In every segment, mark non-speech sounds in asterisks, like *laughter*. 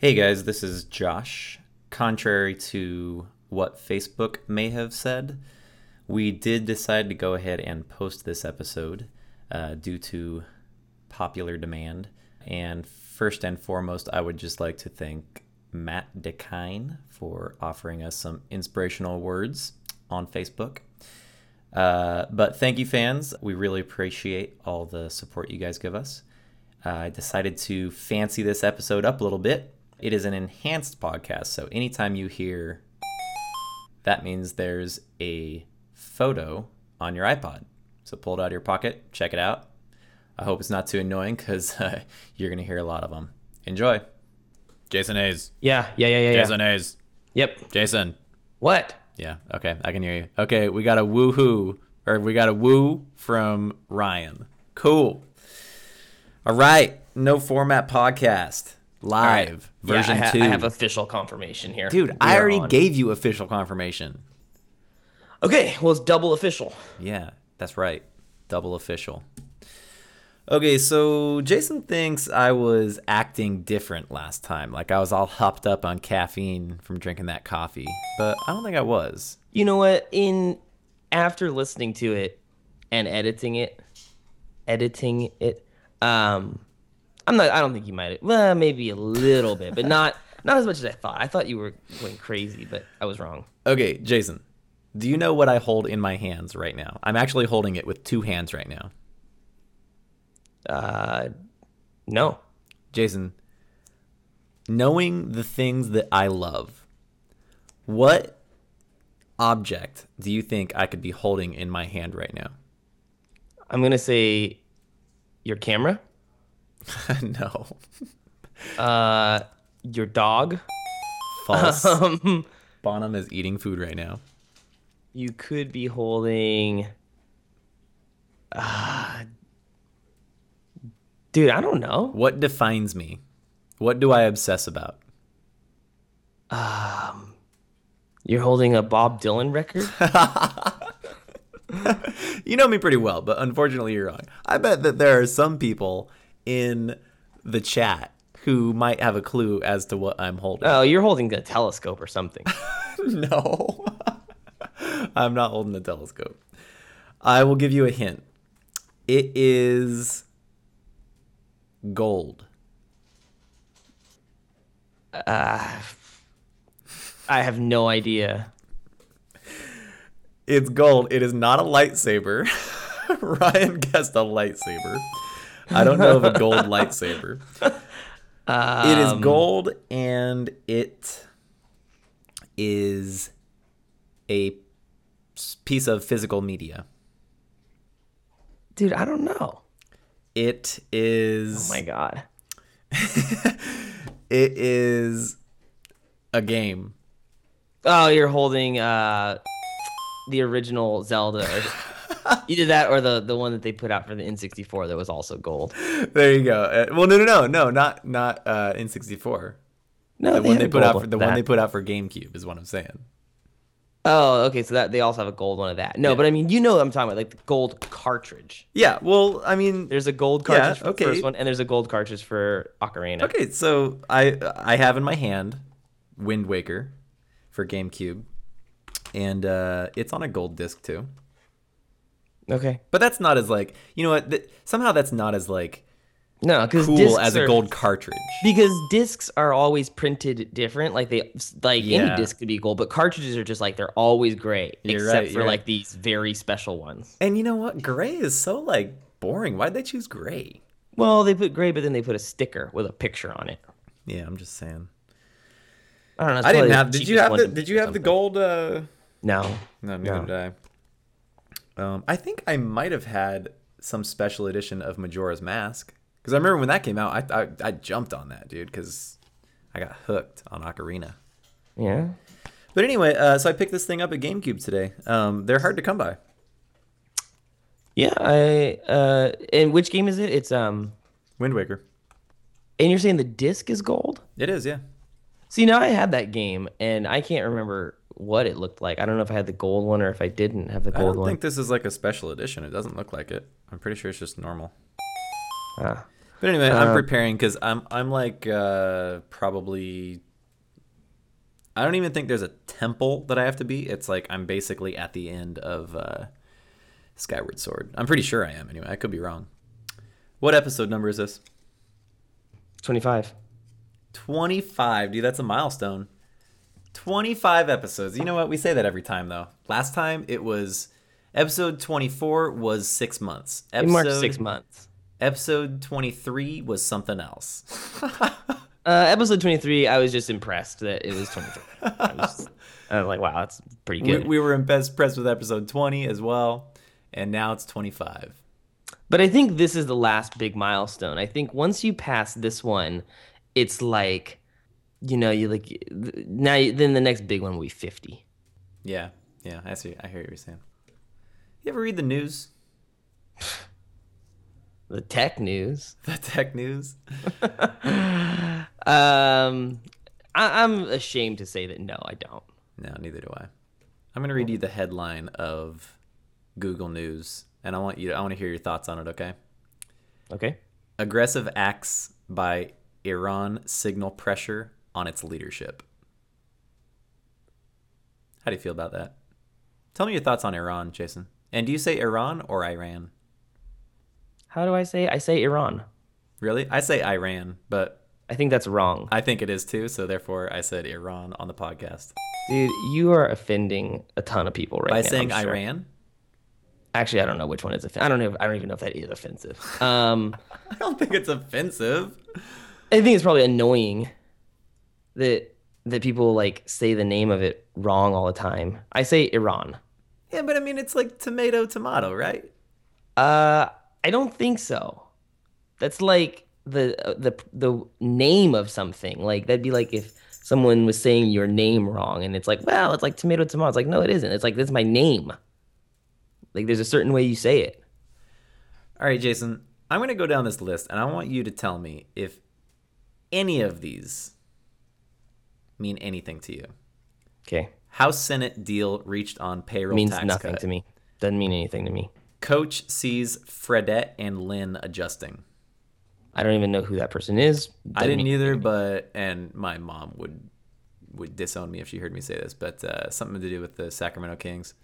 Hey guys, this is Josh. Contrary to what Facebook may have said, we did decide to go ahead and post this episode uh, due to popular demand. And first and foremost, I would just like to thank Matt DeKine for offering us some inspirational words on Facebook. Uh, but thank you, fans. We really appreciate all the support you guys give us. Uh, I decided to fancy this episode up a little bit. It is an enhanced podcast, so anytime you hear that means there's a photo on your iPod. So pull it out of your pocket, check it out. I hope it's not too annoying because *laughs* uh, you're going to hear a lot of them. Enjoy. Jason Hayes. Yeah, yeah, yeah, yeah. yeah. Jason Hayes. Yep. Jason. What? Yeah, okay, I can hear you. Okay, we got a woohoo, or we got a woo from Ryan. Cool. All right, no format podcast live Yeah, version I, ha- two. I have official confirmation here. Dude, We I already on. gave you official confirmation. Okay, well, it's double official. Yeah, that's right. Double official. Okay, so Jason thinks I was acting different last time. Like I was all hopped up on caffeine from drinking that coffee. But I don't think I was. You know what? In after listening to it and editing it, editing it, um, I'm not. I don't think you might. Well, maybe a little bit, but not *laughs* not as much as I thought. I thought you were going crazy, but I was wrong. Okay, Jason, do you know what I hold in my hands right now? I'm actually holding it with two hands right now. Uh, no. Jason, knowing the things that I love, what object do you think I could be holding in my hand right now? I'm gonna say your camera, *laughs* no. uh, your dog. False. Um, Bonham is eating food right now. you could be holding. Uh, dude, I don't know. What defines me? What do I obsess about? Um, You're holding a Bob Dylan record. *laughs* You know me pretty well, but unfortunately you're wrong. I bet that there are some people in the chat who might have a clue as to what I'm holding. oh, you're holding a telescope or something. *laughs* no. *laughs* I'm not holding a telescope. I will give you a hint. It is gold. Uh, I have no idea. It's gold. It is not a lightsaber. *laughs* Ryan guessed a lightsaber. I don't know of a gold lightsaber. it is gold and it is a piece of physical media. Dude, I don't know. It is Oh my god. *laughs* it is a game. Oh, you're holding uh the original Zelda. *laughs* *laughs* Either that or the the one that they put out for the N64 that was also gold. There you go. Uh, well, no, no, no, no, not not uh, in '64. No, The one they put out for the one one they put out for GameCube is what I'm saying. Oh, okay. So that they also have a gold one of that. No, Yeah. but I mean, you know what I'm talking about, like the gold cartridge. Yeah. Well, I mean, There's a gold Yeah, cartridge for okay. the first one, and there's a gold cartridge for Ocarina. Okay, so I I have in my hand Wind Waker for GameCube, and uh, it's on a gold disc too. Okay. But that's not as like you know what? Th- somehow that's not as like No, because cool as a gold cartridge. Because discs are always printed different. Like they, like Yeah. any disc could be gold, but cartridges are just like they're always gray, You're except right, for like right. these very special ones. And you know what? Gray is so like boring. Why'd they choose gray? Well, they put gray, but then they put a sticker with a picture on it. Yeah, I'm just saying. I don't know. I didn't have. Did you have the? Did you have the gold? Uh... No. No, neither No. did I. Um, I think I might have had some special edition of Majora's Mask because I remember when that came out. I I, I jumped on that dude because I got hooked on Ocarina. Yeah. But anyway, uh, so I picked this thing up at GameCube today. Um, they're hard to come by. Yeah. I. Uh. And which game is it? It's um. Wind Waker. And you're saying the disc is gold? It is, yeah. See, now I had that game, and I can't remember what it looked like. I don't know if I had the gold one or if I didn't have the gold one. I don't one. think this is like a special edition. It doesn't look like it. I'm pretty sure it's just normal. Ah. But anyway, I'm Uh, preparing because I'm I'm like uh, probably. I don't even think there's a temple that I have to be. It's like I'm basically at the end of uh, Skyward Sword. I'm pretty sure I am. Anyway, I could be wrong. What episode number is this? 25. 25, dude. That's a milestone. 25 episodes. You know what? We say that every time though. Last time it was episode 24 was six months. We Episode, marked six months. Episode 23 was something else. *laughs* Uh, episode 23, I was just impressed that it was 23. I was, I was like, wow, that's pretty we, good. we were impressed with episode 20 as well, and now it's 25. But I think this is the last big milestone. I think once you pass this one, it's like, you know, you like now. Then the next big one will be 50. Yeah, yeah. I see. I hear what you're saying. You ever read the news? *laughs* The tech news. *laughs* The tech news? *laughs* Um, I, I'm ashamed to say that no, I don't. No, neither do I. I'm gonna read you the headline of Google News, and I want you. To, I want to hear your thoughts on it. Okay. Okay. Aggressive acts by Iran signal pressure on its leadership. How do you feel about that? Tell me your thoughts on Iran, Jason. And do you say Iran or Iran? How do I say? I say Iran. Really? I say Iran, but I think that's wrong, I think it is too. So therefore, I said Iran on the podcast dude. You are offending a ton of people right by now. By saying sure. Iran. Actually, I don't know which one is offensive. I don't know. If, I don't even know if that is offensive. *laughs* Um, I don't think it's offensive. I think it's probably annoying that that people like say the name of it wrong all the time. I say Iran. Yeah, but I mean, it's like tomato, tomato, right? Uh, I don't think so. That's like the uh, the the name of something. Like that'd be like if someone was saying your name wrong, and it's like, well, it's like tomato tomato. It's like no, it isn't. It's like this is my name. Like there's a certain way you say it. All right, Jason, I'm going to go down this list and I want you to tell me if any of these mean anything to you. Okay, House Senate deal reached on payroll means tax nothing cut. to me. Doesn't mean anything to me. Coach sees Fredette and Lynn adjusting. I don't even know who that person is. I Doesn't didn't either, but and my mom would would disown me if she heard me say this, but uh, something to do with the Sacramento Kings.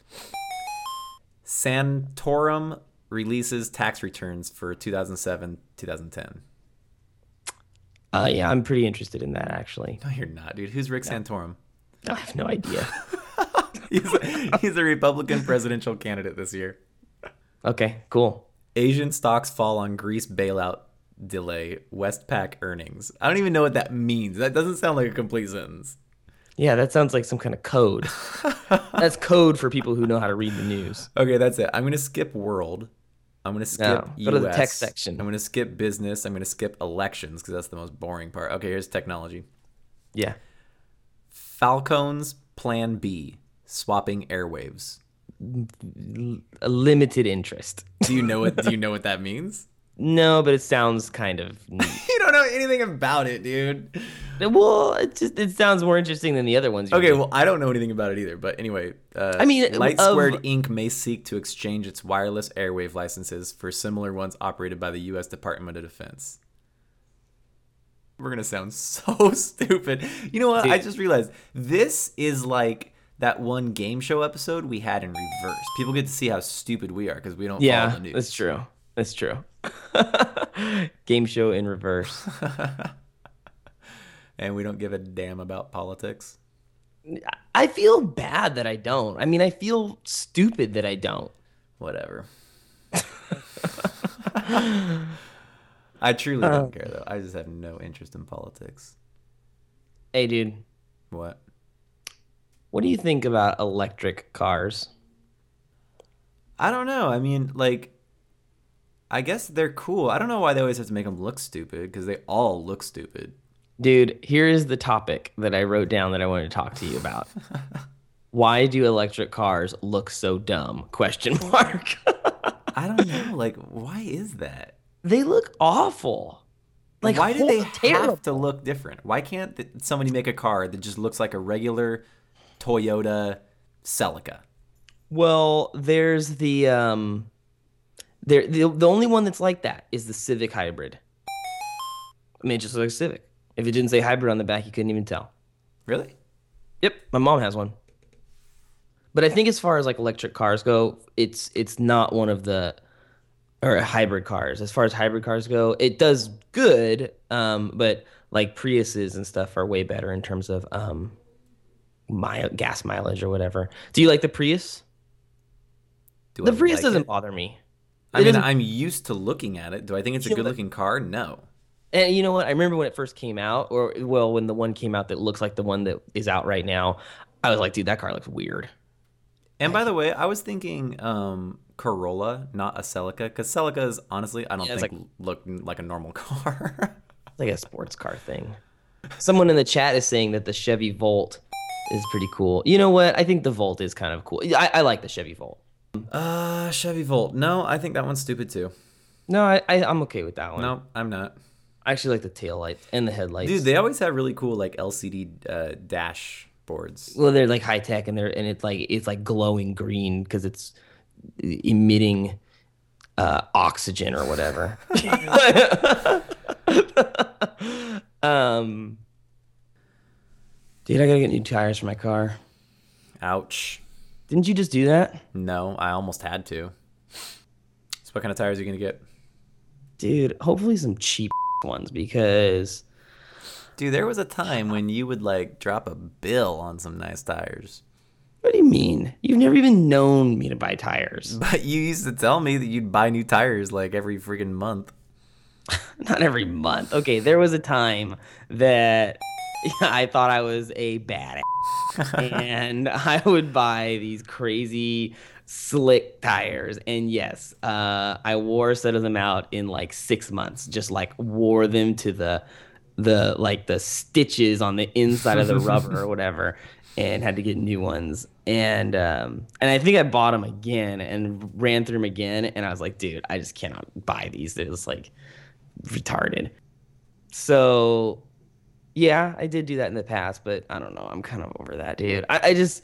Santorum releases tax returns for 2007 2010. Uh, yeah, I'm pretty interested in that actually. No, you're not, dude. Who's Rick Santorum? I have no idea. *laughs* *laughs* he's, a, he's a Republican presidential candidate this year. okay, cool. Asian stocks fall on Greece bailout delay. Westpac earnings. I don't even know what that means. That doesn't sound like a complete sentence. Yeah, that sounds like some kind of code. *laughs* That's code for people who know how to read the news. Okay, that's it. I'm gonna skip world. I'm gonna skip No, go to the tech section. I'm gonna skip business. I'm gonna skip elections because that's the most boring part. Okay, here's technology. Yeah. Falcon's Plan B, swapping airwaves. A limited interest. Do you know what? do you *laughs* know what that means? No, but it sounds kind of. *laughs* You don't know anything about it, dude. well, it just it sounds more interesting than the other ones. Okay, well, I don't know anything about it either. But anyway, uh, I mean, Light of- Squared Inc. may seek to exchange its wireless airwave licenses for similar ones operated by the U.S. Department of Defense. We're gonna sound *laughs* so stupid. You know what? I just realized this is like that one game show episode we had in reverse. People get to see how stupid we are because we don't follow yeah, the news. that's true. That's true. *laughs* Game show in reverse. *laughs* and we don't give a damn about politics. I feel bad that I don't. I mean, I feel stupid that I don't. Whatever. *laughs* I truly Uh. don't care though. I just have no interest in politics. Hey, dude, What? what do you think about electric cars? I don't know. I mean, like, I guess they're cool. I don't know why they always have to make them look stupid because they all look stupid. Dude, here is the topic that I wrote down that I wanted to talk to you about. *laughs* Why do electric cars look so dumb? Question *laughs* mark. I don't know. Like, why is that? they look awful. Like why do they terrible. have to look different? Why can't th- somebody make a car that just looks like a regular Toyota Celica? Well, there's the um there the, the only one that's like that is the Civic Hybrid. I mean, it just looks Civic. If it didn't say hybrid on the back, you couldn't even tell. Really? Yep, my mom has one. But I think as far as like electric cars go, it's it's not one of the or hybrid cars. As far as hybrid cars go, it does good, um, but like Priuses and stuff are way better in terms of um, mile, gas mileage or whatever. Do you like the Prius? Do The I Prius like doesn't it? bother me. I mean, I'm used to looking at it. Do I think it's a good looking car? No. And you know what? I remember when it first came out, or well, when the one came out that looks like the one that is out right now. I was like, dude, that car looks weird. And by the way, I was thinking um, Corolla, not a Celica, because Celicas, honestly, I don't Yeah, think look like a normal *laughs* car. Like a sports car thing. Someone in the chat is saying that the Chevy Volt is pretty cool. You know what? I think the Volt is kind of cool. I, I like the Chevy Volt. Uh, Chevy Volt. No, I think that one's stupid too. No, I, I I'm okay with that one. No, I'm not. I actually like the tail lights and the headlights. Dude, they always have really cool like LCD uh, dashboards. well, they're like high tech and they're and it's like it's like glowing green because it's emitting uh, oxygen or whatever. *laughs* um, dude, I gotta get new tires for my car. Ouch. Didn't you just do that? No, I almost had to. So, what kind of tires are you gonna get? Dude, hopefully some cheap *laughs* ones because Dude, there was a time when you would like drop a bill on some nice tires. what do you mean? You've never even known me to buy tires. *laughs* But you used to tell me that you'd buy new tires like every freaking month. *laughs* Not every month. Okay, there was a time that *laughs* I thought I was a badass. and *laughs* I would buy these crazy slick tires. And yes, uh, I wore a set of them out in like six months. Just like wore them to the the like the stitches on the inside of the rubber or *laughs* whatever, and had to get new ones. And um, and I think I bought them again and ran through them again. And I was like, dude, I just cannot buy these. They're just like retarded. So yeah, I did do that in the past, but I don't know. I'm kind of over that, dude. I, I just,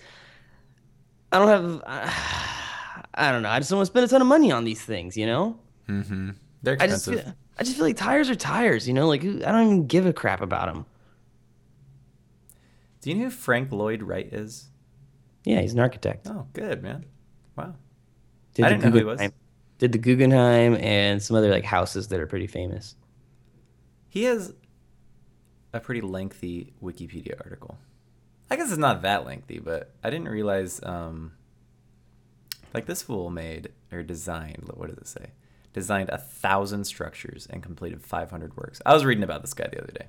I don't have, *sighs* I don't know. I just don't want to spend a ton of money on these things, you know? Mm-hmm. They're I just, expensive. feel, I just feel like tires are tires, you know? Like I don't even give a crap about them. Do you know who Frank Lloyd Wright is? Yeah, he's an architect. Oh, good man. Wow. Did I didn't know who he was. Did the Guggenheim and some other like houses that are pretty famous. He has a pretty lengthy Wikipedia article. I guess it's not that lengthy, but I didn't realize um like this fool made or designed what does it say? Designed a thousand structures and completed 500 works. I was reading about this guy the other day.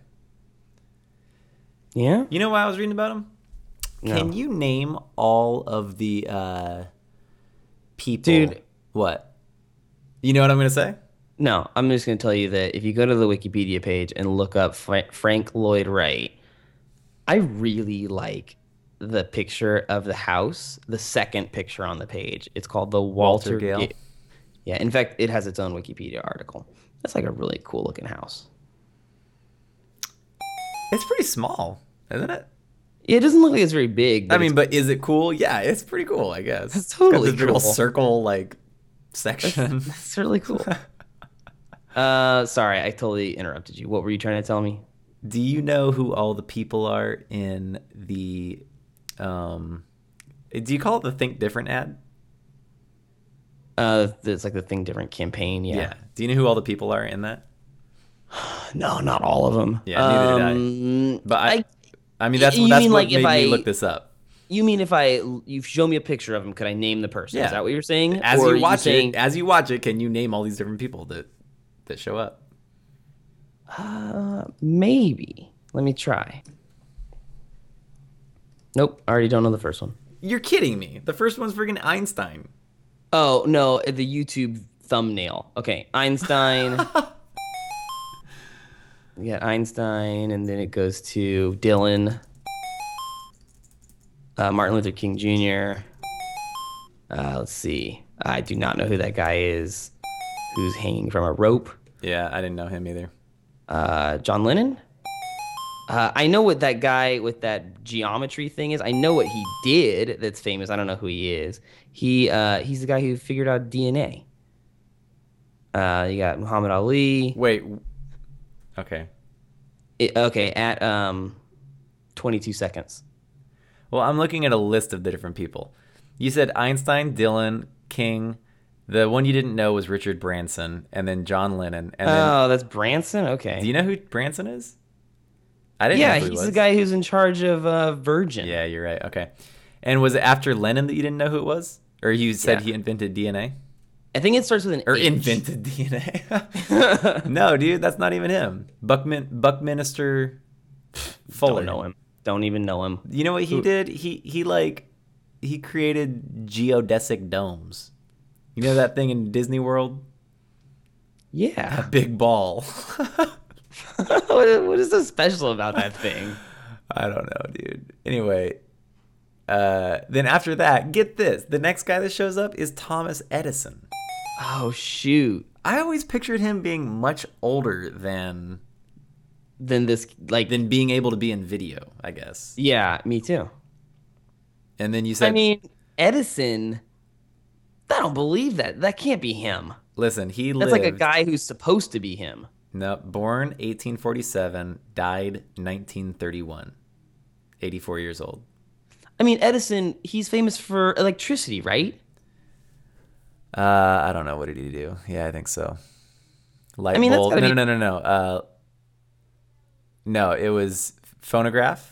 Yeah? You know why I was reading about him? No. Can you name all of the uh people? Dude. what? You know what I'm gonna say? No, I'm just going to tell you that if you go to the Wikipedia page and look up Fra- Frank Lloyd Wright, I really like the picture of the house, the second picture on the page. It's called the Walter, Walter Gale? Ga- Yeah, in fact, it has its own Wikipedia article. That's like a really cool looking house. It's pretty small, isn't it? Yeah, it doesn't look like it's very big. I mean, but is it cool? Yeah, it's pretty cool, I guess. It's totally Got this little circle like section. it's really cool. *laughs* uh, sorry, I totally interrupted you. What were you trying to tell me? Do you know who all the people are in the um do you call it the Think Different ad? Uh, it's like the Think Different campaign. Yeah. yeah. Do you know who all the people are in that? *sighs* No, not all of them. Yeah, neither did I. Um, But I I- I, mean that's that's mean what like if made me I- look this up. You mean if I you show me a picture of him, could I name the person? Yeah. Is that what you're saying? As Or you watch saying, it, as you watch it, can you name all these different people that that show up? uh, maybe. Let me try. Nope, I already don't know the first one. You're kidding me. The first one's freaking Einstein. Oh no, the YouTube thumbnail. Okay, Einstein. *laughs* we got Einstein, and then it goes to Dylan, uh, Martin Luther King Jr. Uh, let's see. I do not know who that guy is. Who's hanging from a rope? Yeah, I didn't know him either. Uh, John Lennon. Uh, I know what that guy with that geometry thing is. I know what he did that's famous. I don't know who he is. He uh, he's the guy who figured out DNA. Uh, you got Muhammad Ali. Wait. Okay. It, okay, at um, 22 seconds. Well, I'm looking at a list of the different people. You said Einstein, Dylan, King. The one you didn't know was Richard Branson, and then John Lennon. And then, Oh, that's Branson. Okay. do you know who Branson is? I didn't. yeah, know who he he's the guy who's in charge of uh, Virgin. Yeah, you're right. Okay. And was it after Lennon that you didn't know who it was, or you said Yeah. he invented DNA, I think it starts with an or H. invented *laughs* DNA? *laughs* no, dude, that's not even him. Buckmin Buckminster Fuller. Don't know him. Don't even know him. You know what he did? He he like he created geodesic domes. You know that thing in Disney World? Yeah. A big ball. *laughs* what, what is so special about that thing? I don't know, dude. Anyway, uh, then after that, get this: the next guy that shows up is Thomas Edison. Oh shoot. I always pictured him being much older than than this like than being able to be in video, I guess. yeah, me too. And then you said, I mean, Edison. I don't believe that. That can't be him. "Listen, he That's lived." like a guy who's supposed to be him. No, born 1847, died 1931. 84 years old. I mean, Edison, he's famous for electricity, right? Uh, I don't know. What did he do? Yeah, I think so. Light I mean, bulb. No, be- no, no, no, no. Uh, no, it was phonograph,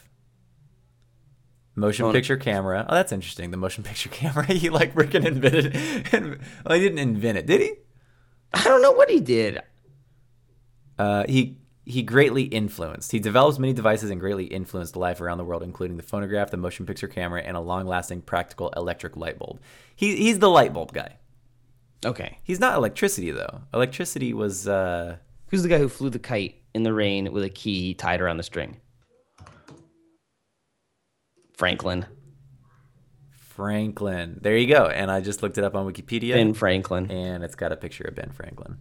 motion Phone- picture camera. Oh, that's interesting. The motion *laughs* picture camera. he like freaking invented. well, he didn't invent it, did he? I don't know what he did. Uh, he he greatly influenced. He developed many devices and greatly influenced life around the world, including the phonograph, the motion picture camera, and a long-lasting practical electric light bulb. He he's the light bulb guy. Okay. He's not electricity though. Electricity was uh, Who's the guy who flew the kite in the rain with a key tied around the string? Franklin. Franklin. There you go. And I just looked it up on Wikipedia, Ben Franklin. and it's got a picture of Ben Franklin.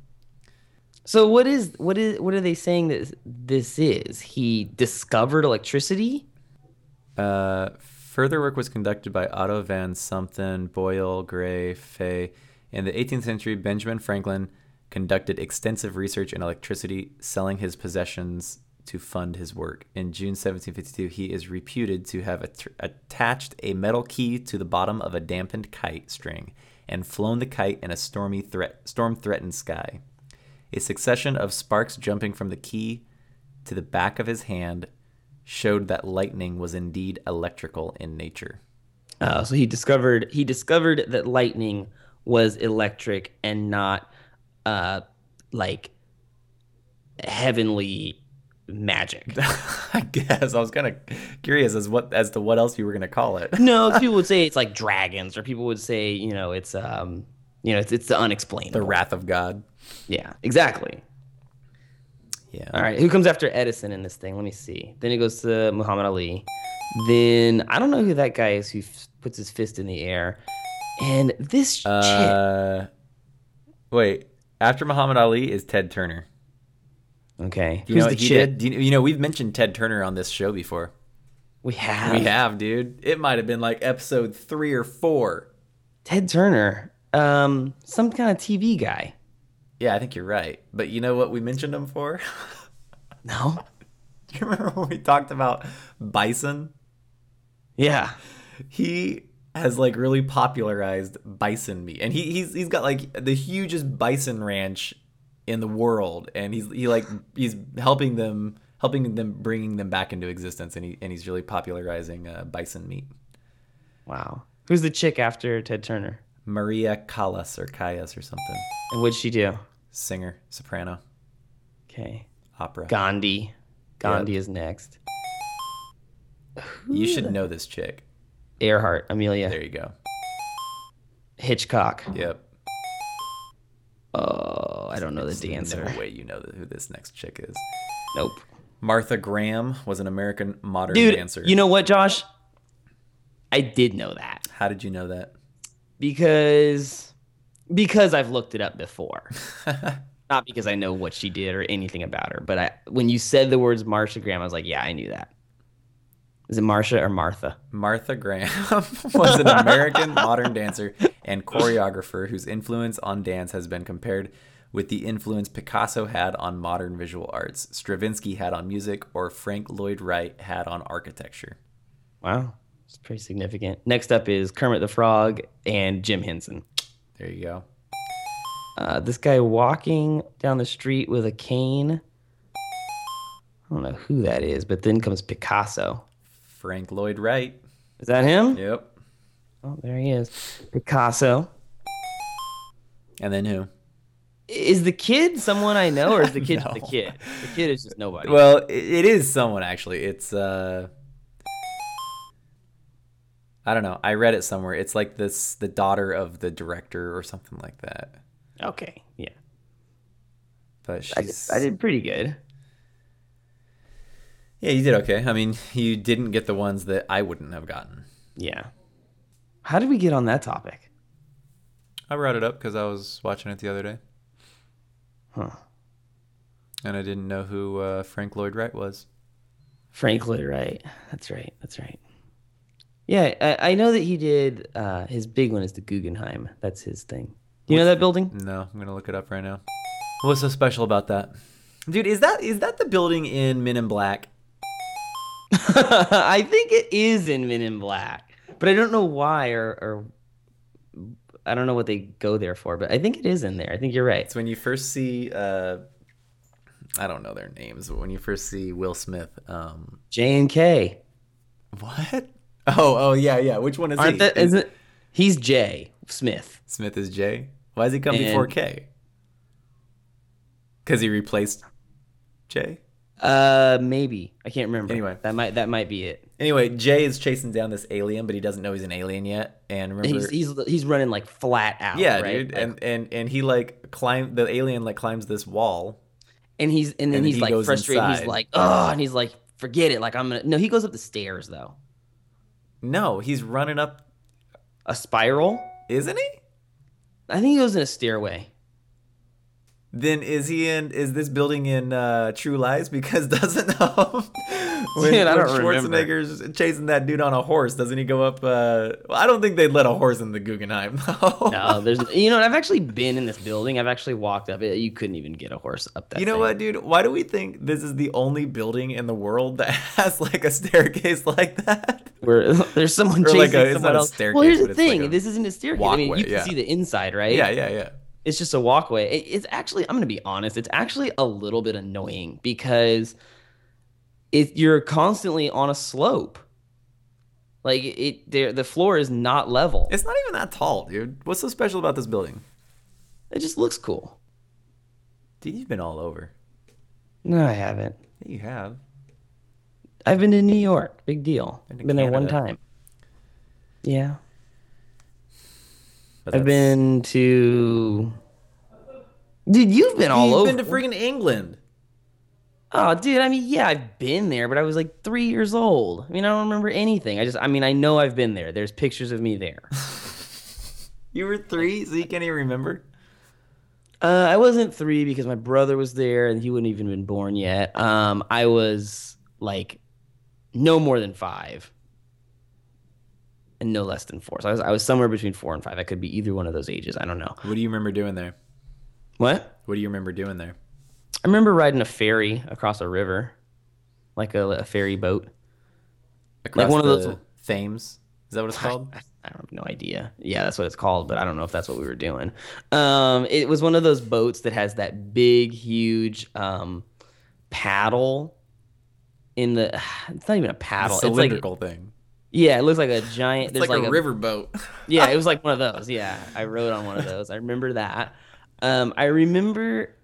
So what is what is what are they saying that this is? He discovered electricity? Uh, further work was conducted by Otto van Somthen, Boyle, Gray, Fay. In the 18th century, Benjamin Franklin conducted extensive research in electricity, selling his possessions to fund his work. In June 1752, he is reputed to have att- attached a metal key to the bottom of a dampened kite string and flown the kite in a stormy threat, storm-threatened sky. A succession of sparks jumping from the key to the back of his hand showed that lightning was indeed electrical in nature. Uh, so he discovered he discovered that lightning was electric and not uh like heavenly magic. *laughs* I guess I was kind of curious as what as to what else you were gonna call it. no, *laughs* people would say it's like dragons, or people would say you know it's um you know it's it's the unexplained. The wrath of God. yeah, exactly. Yeah. All right, who comes after Edison in this thing? Let me see. Then it goes to Muhammad Ali. Then I don't know who that guy is who f- puts his fist in the air. And this chick, Uh, wait. After Muhammad Ali is Ted Turner. Okay, Do you who's know the what he chick? did? Do you, you know we've mentioned Ted Turner on this show before. We have We have, dude. It might have been like episode three or four. Ted Turner, um, some kind of TV guy. Yeah, I think you're right. But you know what we mentioned him for? *laughs* No, Do you remember when we talked about bison? yeah, he has like really popularized bison meat and he, he's he's got like the hugest bison ranch in the world and he's he like he's helping them helping them bringing them back into existence and he and he's really popularizing uh, bison meat wow. Who's the chick after Ted Turner? maria callas or callas or something And what'd she do? singer soprano Okay, opera Gandhi. Gandhi is next. you should know this chick Earhart, Amelia, there you go Hitchcock. yep Oh, I don't know the dancer. no way you know who this next chick is Nope. martha graham was an american modern Dude, dancer you know what, Josh? I did know that how did you know that because because I've looked it up before. *laughs* Not because I know what she did or anything about her, but I when you said the words Marsha Graham, I was like, yeah, I knew that. Is it Marsha or Martha? Martha Graham *laughs* was an American modern dancer and *laughs* choreographer whose influence on dance has been compared with the influence Picasso had on modern visual arts, Stravinsky had on music, or Frank Lloyd Wright had on architecture. Wow, it's pretty significant. Next up is Kermit the Frog and Jim Henson. There you go. Uh, this guy walking down the street with a cane. I don't know who that is, but then comes Picasso. Frank Lloyd Wright. Is that him? Yep. Oh, there he is. Picasso. And then who? Is the kid someone I know, or is the *laughs* kid just the kid? The kid is just nobody. Well, it is someone actually. It's uh I don't know. I read it somewhere. It's like this the daughter of the director or something like that. okay, yeah. But I did, I did pretty good. Yeah, you did okay. I mean, you didn't get the ones that I wouldn't have gotten. Yeah. How did we get on that topic? I brought it up cuz I was watching it the other day. Huh. And I didn't know who uh, Frank Lloyd Wright was. Frank Lloyd Wright. That's right. That's right. Yeah, I, I know that he did. Uh, his big one is the Guggenheim. That's his thing. Do you know that building? No, I'm gonna look it up right now. What's so special about that, dude? Is that is that the building in Men in Black? *laughs* I think it is in Men in Black, but I don't know why or, or I don't know what they go there for. But I think it is in there. I think you're right. It's when you first see. Uh, I don't know their names, but when you first see Will Smith, um, J and K. what? Oh, oh yeah, yeah. Which one is Aren't he? that? Is it? He's J Smith. Smith is J. Why does he come before K? Because he replaced J. Uh, maybe I can't remember. Anyway. that might that might be it. Anyway, Jay is chasing down this alien, but he doesn't know he's an alien yet. And remember, He's he's he's running like flat out. yeah, right? dude, Like- and and and he like climb the alien like climbs this wall. and he's and then And he's he like frustrated. inside. He's like, oh, and he's like, forget it. Like I'm gonna. No, he goes up the stairs though. No, he's running up, A spiral. isn't he? I think he goes in a stairway. Then is he in? Is this building in uh, True Lies? *laughs* Because doesn't um, *laughs* when, Dude, I don't remember. Schwarzenegger's chasing that dude on a horse, doesn't he go up? Uh, well, I don't think they'd let a horse in the Guggenheim. *laughs* though. No, there's you know I've actually been in this building. I've actually walked up it. You couldn't even get a horse up that. You know thing. what, dude? Why do we think this is the only building in the world that has like a staircase like that? Where there's someone Or chasing like a- someone else. staircase, well, here's the it's like thing. this isn't a staircase. I mean, you can yeah. see the inside, right? Yeah, yeah, yeah. It's just a walkway. It- It's actually, I'm going to be honest, it's actually a little bit annoying because it you're constantly on a slope. Like it, there, the floor is not level. It's not even that tall, dude. What's so special about this building? It just looks cool. Dude, you've been all over. No, I haven't. Yeah, you have. I've been to New York. Big deal. Been Been there one time. Yeah. But I've that's- been to. Dude, you've been all You've over. been to freaking England. Oh, dude, I mean, yeah, I've been there, but I was like three years old. I mean, I don't remember anything. I just, I mean, I know I've been there. There's pictures of me there. *laughs* You were three, so you can't even remember. Uh, I wasn't three because my brother was there and he wouldn't even been born yet. Um, I was like no more than five, and no less than four. So I was, I was somewhere between four and five. I could be either one of those ages. I don't know. What do you remember doing there? What? What do you remember doing there? I remember riding a ferry across a river, like a, a ferry boat. Across one of those- Thames. Is that what it's *laughs* called? I, I have no idea. Yeah, that's what it's called, but I don't know if that's what we were doing. Um, it was one of those boats that has that big, huge um, paddle in the. *sighs* It's not even a The paddle. It's like cylindrical thing. Yeah, it looks like a giant. It's there's like, like, a, river boat. *laughs* Yeah, it was like one of those. Yeah, I rode on one of those. I remember that. Um, I remember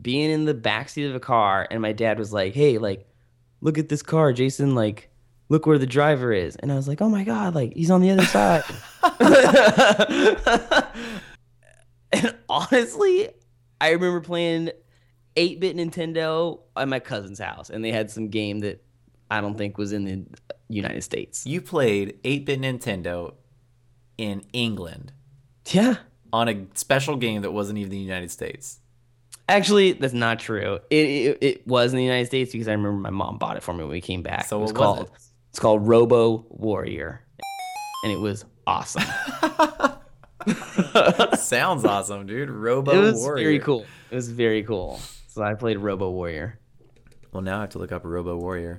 being in the backseat of a car, and my dad was like, "Hey, like, look at this car, Jason. Like, look where the driver is." And I was like, "Oh my god, like he's on the other side." *laughs* and honestly, I remember playing 8-bit Nintendo at my cousin's house, and they had some game that I don't think was in the United States. you played 8-bit Nintendo in England Yeah. on a special game that wasn't even the United States. Actually, that's not true. It, it it was in the United States because I remember my mom bought it for me when we came back. So it was what was called it's called Robo Warrior, and it was awesome. *laughs* *laughs* Sounds awesome, dude. Robo Warrior. it was Warrior. very cool. It was very cool. So I played Robo Warrior. Well, now I have to look up Robo Warrior.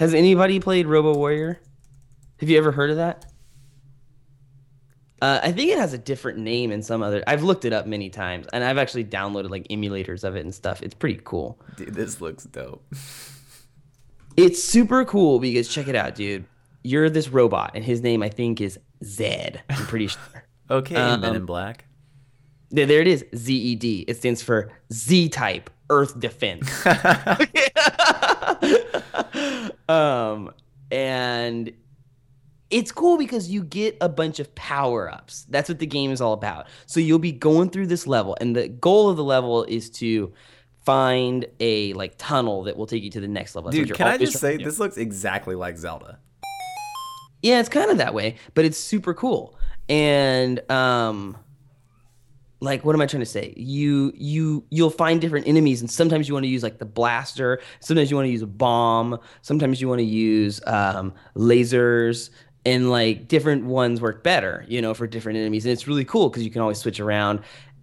Has anybody played Robo Warrior? Have you ever heard of that? Uh, I think it has a different name in some other. I've looked it up many times, and I've actually downloaded like emulators of it and stuff. It's pretty cool. Dude, this looks dope. *laughs* It's super cool because check it out, dude. You're this robot, and his name I think is Zed. I'm pretty sure. *laughs* Okay, Um, Men in Black. There, there it is. ZED. It stands for Z Type Earth Defense. *laughs* um, and it's cool because you get a bunch of power ups. That's what the game is all about. So you'll be going through this level, and the goal of the level is to find a like tunnel that will take you to the next level. That's Dude, can I just say this looks exactly like Zelda? Yeah, it's kind of that way, but it's super cool. And um like what am I trying to say? You you you'll find different enemies and sometimes you want to use like the blaster, sometimes you want to use a bomb, sometimes you want to use um lasers and like different ones work better, you know, for different enemies. And it's really cool cuz you can always switch around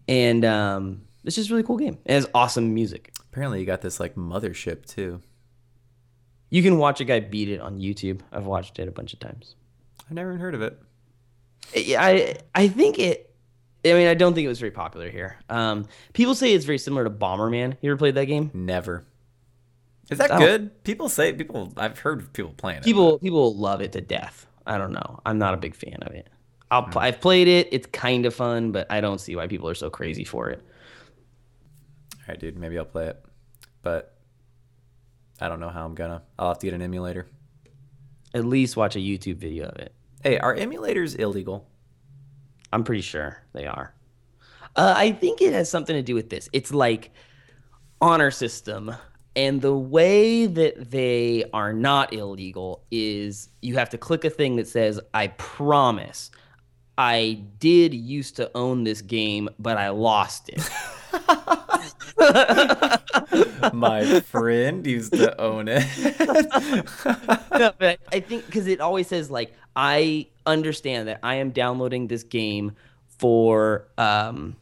and um it's just a really cool game. It has awesome music. Apparently, you got this like mothership too. You can watch a guy beat it on YouTube. I've watched it a bunch of times. I've never even heard of it. I I think it. I mean, I don't think it was very popular here. Um, people say it's very similar to Bomberman. You ever played that game? Never. Is that Oh. good? People say people. I've heard people playing it. People people love it to death. I don't know. I'm not a big fan of it. I'll pl- I've played it. It's kind of fun, but I don't see why people are so crazy for it. All right, dude. Maybe I'll play it, but I don't know how I'm gonna. I'll have to get an emulator. At least watch a YouTube video of it. Hey, are emulators illegal? I'm pretty sure they are. Uh, I think it has something to do with this. It's like honor system, and the way that they are not illegal is you have to click a thing that says, "I promise." I did used to own this game, but I lost it. *laughs* *laughs* My friend used to own it. no, but I think because it always says like I understand that I am downloading this game for um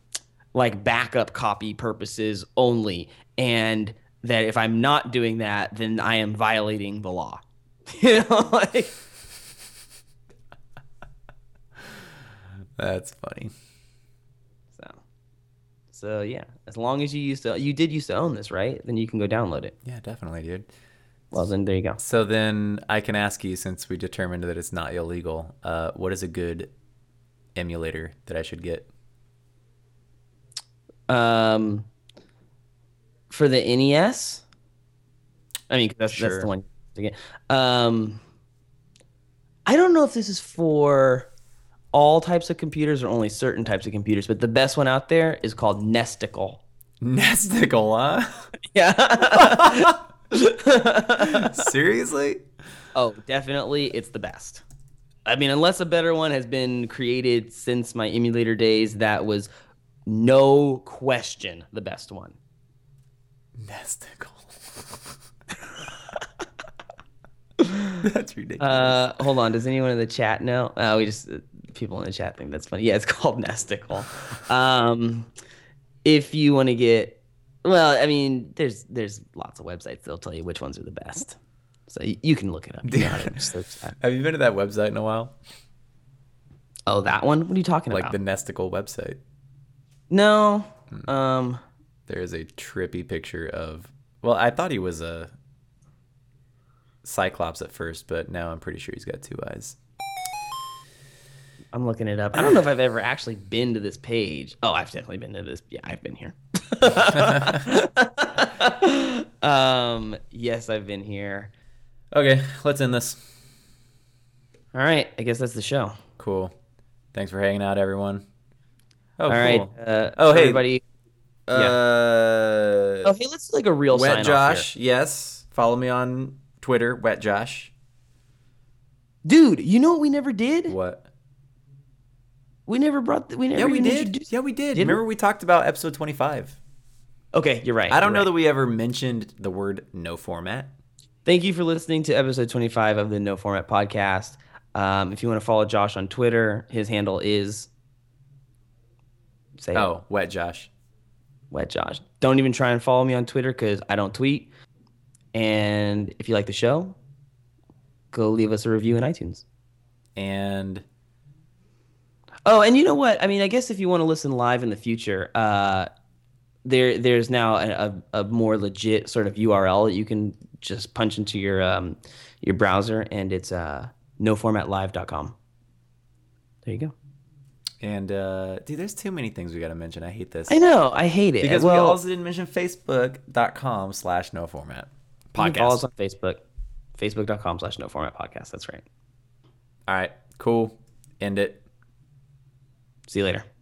like backup copy purposes only, and that if I'm not doing that, then I am violating the law. *laughs* you know, like That's funny. So. So yeah, as long as you used to, you did used to own this, right? Then you can go download it. Yeah, definitely, dude. Well, then there you go. So then I can ask you, since we determined that it's not illegal, uh, what is a good emulator that I should get? Um, for the NES, I mean 'cause that's that's Sure. the one to get. Um, I don't know if this is for all types of computers or only certain types of computers, but the best one out there is called Nesticle. Nesticle, huh? *laughs* Yeah. *laughs* Seriously? oh, definitely, it's the best. I mean, unless a better one has been created since my emulator days, that was no question the best one. Nesticle. *laughs* That's ridiculous. Uh, hold on. Does anyone in the chat know? Uh, we just people in the chat think that's funny. Yeah, it's *laughs* called Nesticle. Um, if you want to get, well, I mean, there's there's lots of websites that'll tell you which ones are the best. So you, you can look it up. You know how to search that. Have you been to that website in a while? Oh, that one? What are you talking Like about? Like the Nesticle website. no. Um, There is a trippy picture of. Well, I thought he was a Cyclops at first, but now I'm pretty sure he's got two eyes. I'm looking it up. I don't know if I've ever actually been to this page. Oh, I've definitely been to this. Yeah, I've been here. *laughs* um, yes, I've been here. Okay, let's end this. All right, I guess that's the show. Cool. Thanks for hanging out, everyone. Oh, All cool. right. Uh, Oh, hey. everybody. Uh, Oh, hey, let's do like a real sign Wet off Josh, here. yes. Follow me on Twitter, Wet Josh. Dude, you know what we never did? What? We never brought. The, we never. Yeah, we did. introduced- Yeah, we did. Did we? Remember we talked about episode 25. Okay, you're right. I don't know right. that we ever mentioned the word no format. Thank you for listening to episode 25 of the No Format Podcast. Um, if you want to follow Josh on Twitter, his handle is Say it. Oh, wet Josh. Wet Josh. Don't even try and follow me on Twitter because I don't tweet. And if you like the show, go leave us a review in iTunes. And Oh, and you know what? I mean, I guess if you want to listen live in the future, uh, there there's now a, a, more legit sort of URL that you can just punch into your um, your browser, and it's uh, noformatlive.com. There you go. and uh dude, there's too many things we gotta mention. I hate this. I know. I hate it. Because well, we also didn't mention Facebook.com slash no format you can follow us on Facebook, facebook.com slash no format podcast. That's right. All right, cool. End it. See you later.